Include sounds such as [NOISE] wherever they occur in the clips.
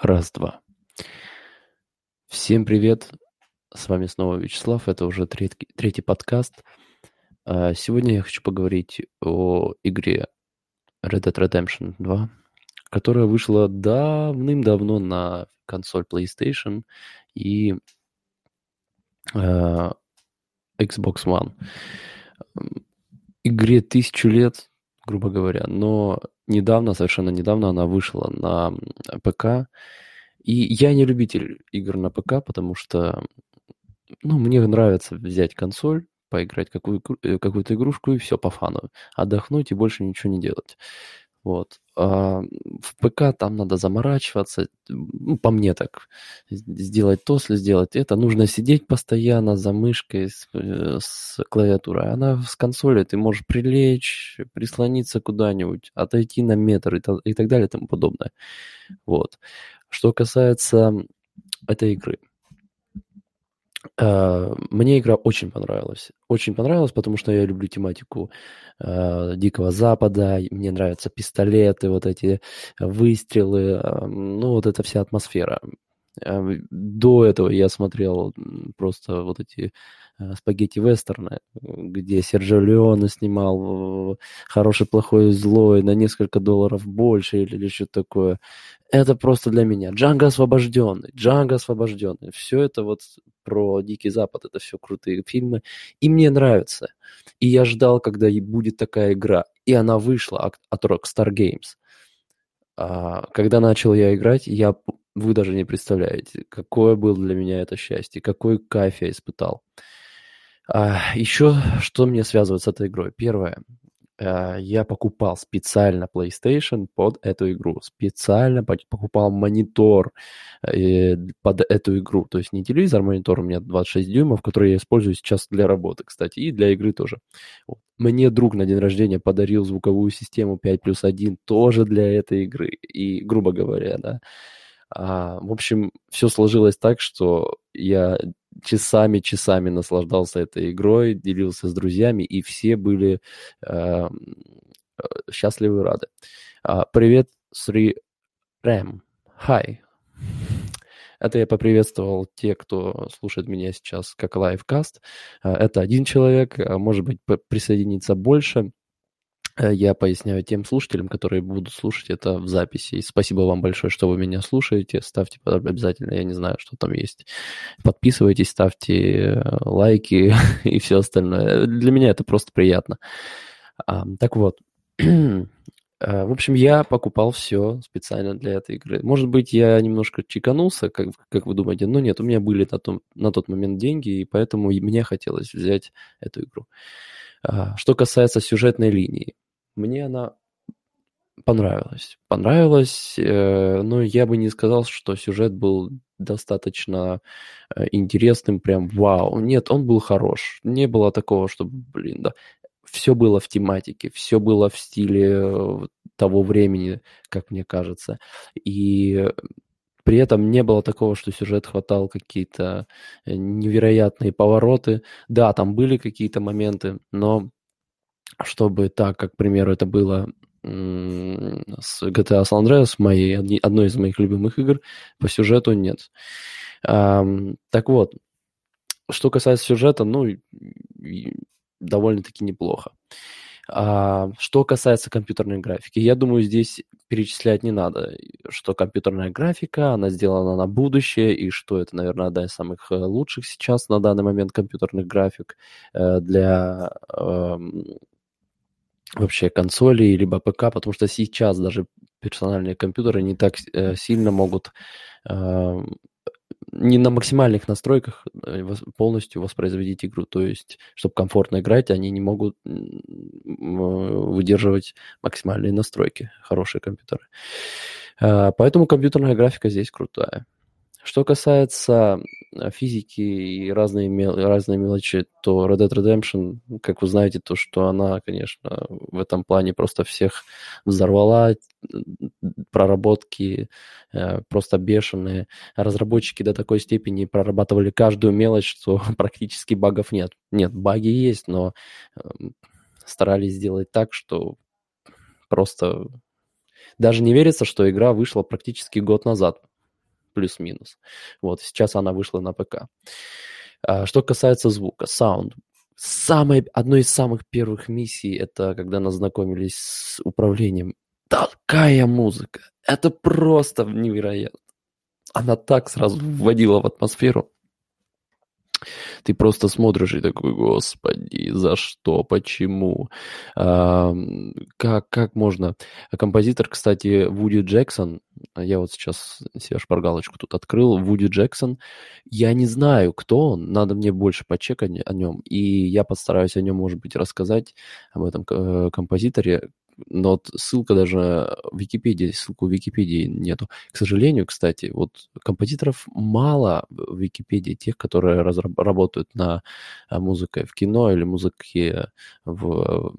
Раз-два. Всем привет. С вами снова Вячеслав. Это уже третий, третий подкаст. А, сегодня я хочу поговорить о игре Red Dead Redemption 2, которая вышла давным-давно на консоль PlayStation и э, Xbox One. Игре тысячу лет, грубо говоря, но недавно, совершенно недавно она вышла на ПК. И я не любитель игр на ПК, потому что, ну, мне нравится взять консоль, поиграть какую, э, какую-то игрушку и все по фану. Отдохнуть и больше ничего не делать. Вот. А в ПК там надо заморачиваться, ну, по мне так, сделать то, сделать это. Нужно сидеть постоянно за мышкой с, э, с клавиатурой. Она с консоли, ты можешь прилечь, прислониться куда-нибудь, отойти на метр и, и так далее и тому подобное. Вот. Что касается этой игры. Э, мне игра очень понравилась. Очень понравилась, потому что я люблю тематику э, Дикого Запада, мне нравятся пистолеты, вот эти выстрелы, э, ну, вот эта вся атмосфера. Э, до этого я смотрел просто вот эти Э, спагетти-вестерны, где Серджио Леоне снимал «Хороший, плохой, злой» на несколько долларов больше или, или что-то такое. Это просто для меня. Джанго освобожденный, Джанго освобожденный. Все это вот про Дикий Запад, это все крутые фильмы. И мне нравится. И я ждал, когда будет такая игра. И она вышла от Rockstar Games. А, когда начал я играть, я, вы даже не представляете, какое было для меня это счастье, какой кайф я испытал. А, еще что мне связывает с этой игрой? Первое. А, я покупал специально PlayStation под эту игру. Специально покупал монитор э, под эту игру. То есть не телевизор, а монитор у меня 26 дюймов, который я использую сейчас для работы, кстати, и для игры тоже. Мне друг на день рождения подарил звуковую систему 5 плюс 1 тоже для этой игры. И, грубо говоря, да. А, в общем, все сложилось так, что я часами-часами наслаждался этой игрой, делился с друзьями, и все были э, счастливы и рады. А, привет, Сри Рэм. Хай. Это я поприветствовал те, кто слушает меня сейчас как лайвкаст. А, это один человек, а может быть, присоединиться больше. Э, я поясняю тем слушателям, которые будут слушать это в записи. И спасибо вам большое, что вы меня слушаете. Ставьте обязательно, я не знаю, что там есть. Подписывайтесь, ставьте э, лайки [LAUGHS] и все остальное. Для меня это просто приятно. Так вот. Э, [CLEARS THROAT] в общем, я покупал все специально для этой игры. Может быть, я немножко чеканулся, как, как вы думаете, но нет, у меня были на, том, на тот момент деньги, и поэтому мне хотелось взять эту игру. А, что касается сюжетной линии, мне она понравилась. Понравилась, э, но я бы не сказал, что сюжет был достаточно э, интересным, прям вау. Нет, он был хорош. Не было такого, что, блин, да. Все было в тематике, все было в стиле э, того времени, как мне кажется. И при этом не было такого, что сюжет хватал какие-то невероятные повороты. Да, там были какие-то моменты, но чтобы так, как, к примеру, это было с GTA San Andreas, моей, одной из моих любимых игр, по сюжету нет. так вот, что касается сюжета, ну, довольно-таки неплохо. А, что касается компьютерной графики, я думаю, здесь перечислять не надо, что компьютерная графика, она сделана на будущее, и что это, наверное, одна из самых э, лучших сейчас на данный момент компьютерных график э, для вообще консоли либо ПК, потому что сейчас даже персональные компьютеры не так э, сильно могут э, не на максимальных настройках э, полностью воспроизводить игру. То есть, чтобы комфортно играть, они не могут выдерживать максимальные настройки, хорошие компьютеры. Поэтому компьютерная графика здесь крутая. Что касается физики и разные, разные мелочи, то Red Dead Redemption, как вы знаете, то, что она, конечно, в этом плане просто всех взорвала, проработки э, просто бешеные. Разработчики до такой степени прорабатывали каждую мелочь, что [LAUGHS] практически багов нет. Нет, баги есть, но эм, старались сделать так, что просто даже не верится, что игра вышла практически год назад плюс-минус. Вот, сейчас она вышла на ПК. А, что касается звука, саунд. Самой, одной из самых первых миссий, это когда нас знакомились с управлением. Такая музыка! Это просто невероятно. Она так сразу вводила в атмосферу. Ты просто смотришь и такой, господи, за что, почему, а, как, как можно? Композитор, кстати, Вуди Джексон, я вот сейчас себе шпаргалочку тут открыл, Вуди Джексон, я не знаю, кто он, надо мне больше почекать о нем, и я постараюсь о нем, может быть, рассказать, об этом э, композиторе, но вот ссылка даже в Википедии, ссылку в Википедии нету. К сожалению, кстати, вот композиторов мало в Википедии, тех, которые разраб- работают на а, музыке в кино или музыке в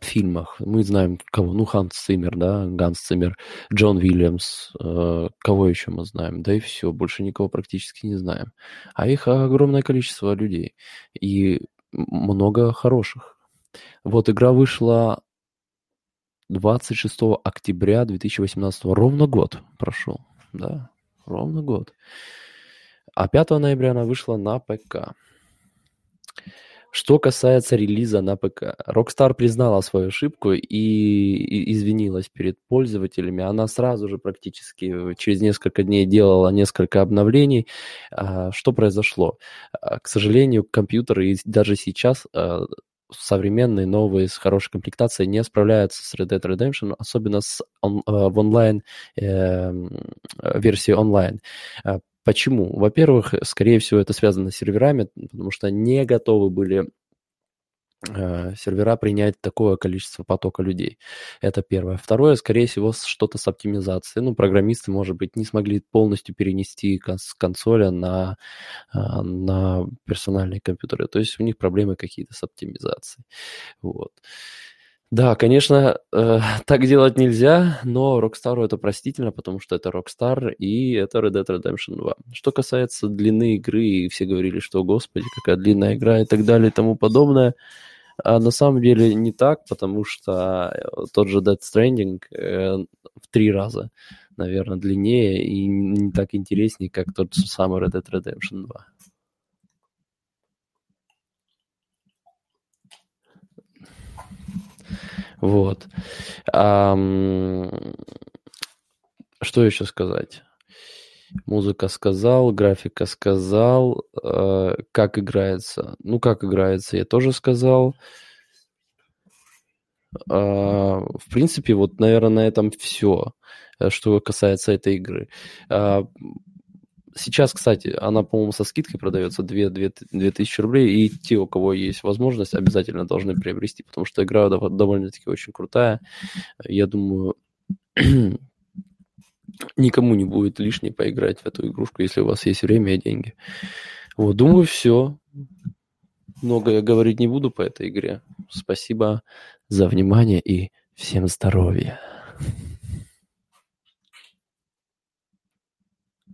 фильмах. Мы знаем кого, ну, Ханс Циммер, да, Ганс Циммер, Джон Уильямс, э, кого еще мы знаем, да и все, больше никого практически не знаем. А их огромное количество людей и много хороших. Вот игра вышла 26 октября 2018, ровно год прошел, да, ровно год. А 5 ноября она вышла на ПК. Что касается релиза на ПК, Rockstar признала свою ошибку и, извинилась перед пользователями. Она сразу же практически через несколько дней делала несколько обновлений. А, что произошло? А, к сожалению, компьютеры даже сейчас а, современные, новые, с хорошей комплектацией не справляются с Red Dead Redemption, особенно с, он, э, в онлайн, э, версии онлайн. А почему? Во-первых, скорее всего, это связано с серверами, потому что не готовы были Э, сервера принять такое количество потока людей. Это первое. Второе, скорее всего, что-то с оптимизацией. Ну, программисты, может быть, не смогли полностью перенести с консоли на, а, на персональные компьютеры. То есть у них проблемы какие-то с оптимизацией. Вот. Да, конечно, э, [LAUGHS] так делать нельзя, но Rockstar это простительно, потому что это Rockstar и это Red Dead Redemption 2. Что касается длины игры, все говорили, что, господи, какая длинная игра и так далее и тому подобное, а на самом деле не так, потому что э, тот же Dead Stranding э, в три раза, наверное, длиннее и не так интереснее, как тот самый Red Dead Redemption 2. Вот. А, что еще сказать? Музыка сказал, графика сказал, э, как играется. Ну, как играется, я тоже сказал. Э, в принципе, вот, наверное, на этом все, э, что касается этой игры. Э, сейчас, кстати, она, по-моему, со скидкой продается 2, 2, 2000 рублей, и те, у кого есть возможность, обязательно должны приобрести, потому что игра довольно-таки очень крутая. Я думаю, [CLEARS THROAT] никому не будет лишней поиграть в эту игрушку, если у вас есть время и деньги. Вот, думаю, все. Много я говорить не буду по этой игре. Спасибо за внимание и всем здоровья.